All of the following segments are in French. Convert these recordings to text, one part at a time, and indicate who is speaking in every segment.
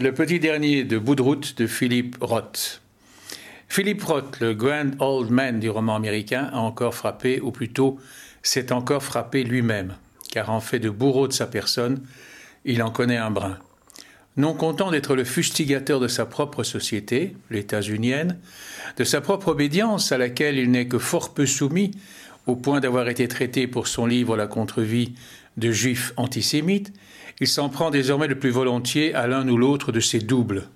Speaker 1: Le petit dernier de bout de de Philippe Roth. Philippe Roth, le grand old man du roman américain, a encore frappé, ou plutôt s'est encore frappé lui-même, car en fait de bourreau de sa personne, il en connaît un brin. Non content d'être le fustigateur de sa propre société, l'états-unienne, de sa propre obédience à laquelle il n'est que fort peu soumis, au point d'avoir été traité pour son livre La contre-vie de juif antisémite, il s'en prend désormais le plus volontiers à l'un ou l'autre de ses doubles,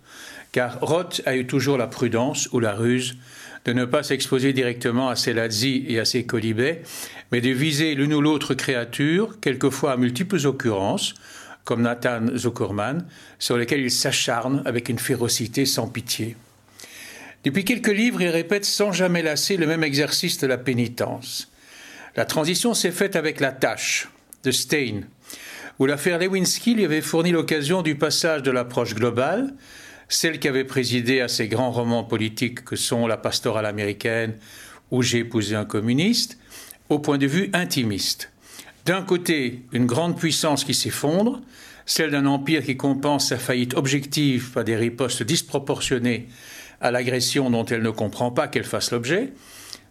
Speaker 1: car Roth a eu toujours la prudence ou la ruse de ne pas s'exposer directement à ses lazzi et à ses colibets, mais de viser l'une ou l'autre créature, quelquefois à multiples occurrences, comme Nathan Zuckerman, sur lesquels il s'acharne avec une férocité sans pitié. Depuis quelques livres, il répète sans jamais lasser le même exercice de la pénitence. La transition s'est faite avec La Tâche de Stein, où l'affaire Lewinsky lui avait fourni l'occasion du passage de l'approche globale, celle qui avait présidé à ces grands romans politiques que sont La pastorale américaine ou J'ai épousé un communiste, au point de vue intimiste. D'un côté, une grande puissance qui s'effondre, celle d'un empire qui compense sa faillite objective par des ripostes disproportionnées à l'agression dont elle ne comprend pas qu'elle fasse l'objet.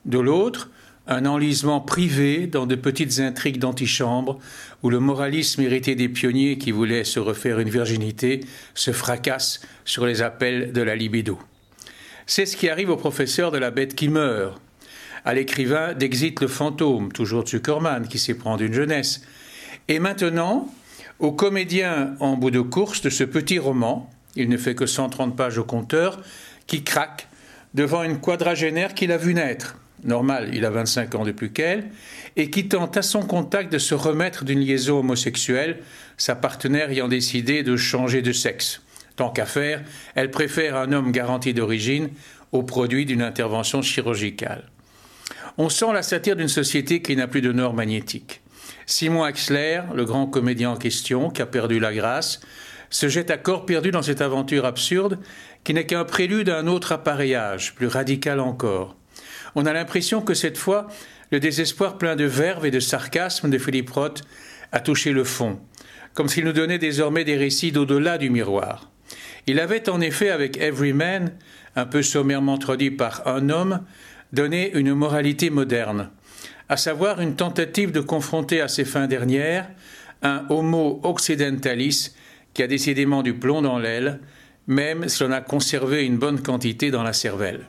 Speaker 1: De l'autre, un enlisement privé dans de petites intrigues d'antichambre où le moralisme hérité des pionniers qui voulaient se refaire une virginité se fracasse sur les appels de la libido. C'est ce qui arrive au professeur de la bête qui meurt, à l'écrivain d'Exit le fantôme, toujours Zuckerman, qui s'éprend d'une jeunesse, et maintenant au comédien en bout de course de ce petit roman, il ne fait que 130 pages au compteur, qui craque devant une quadragénaire qu'il a vu naître. Normal, il a 25 ans depuis qu'elle, et qui tente à son contact de se remettre d'une liaison homosexuelle, sa partenaire ayant décidé de changer de sexe. Tant qu'à faire, elle préfère un homme garanti d'origine au produit d'une intervention chirurgicale. On sent la satire d'une société qui n'a plus de nord magnétique. Simon Axler, le grand comédien en question, qui a perdu la grâce, se jette à corps perdu dans cette aventure absurde qui n'est qu'un prélude à un autre appareillage, plus radical encore. On a l'impression que cette fois, le désespoir plein de verve et de sarcasme de Philippe Roth a touché le fond, comme s'il nous donnait désormais des récits d'au-delà du miroir. Il avait en effet, avec Everyman, un peu sommairement traduit par un homme, donner une moralité moderne, à savoir une tentative de confronter à ses fins dernières un homo occidentalis qui a décidément du plomb dans l'aile, même si l'on a conservé une bonne quantité dans la cervelle.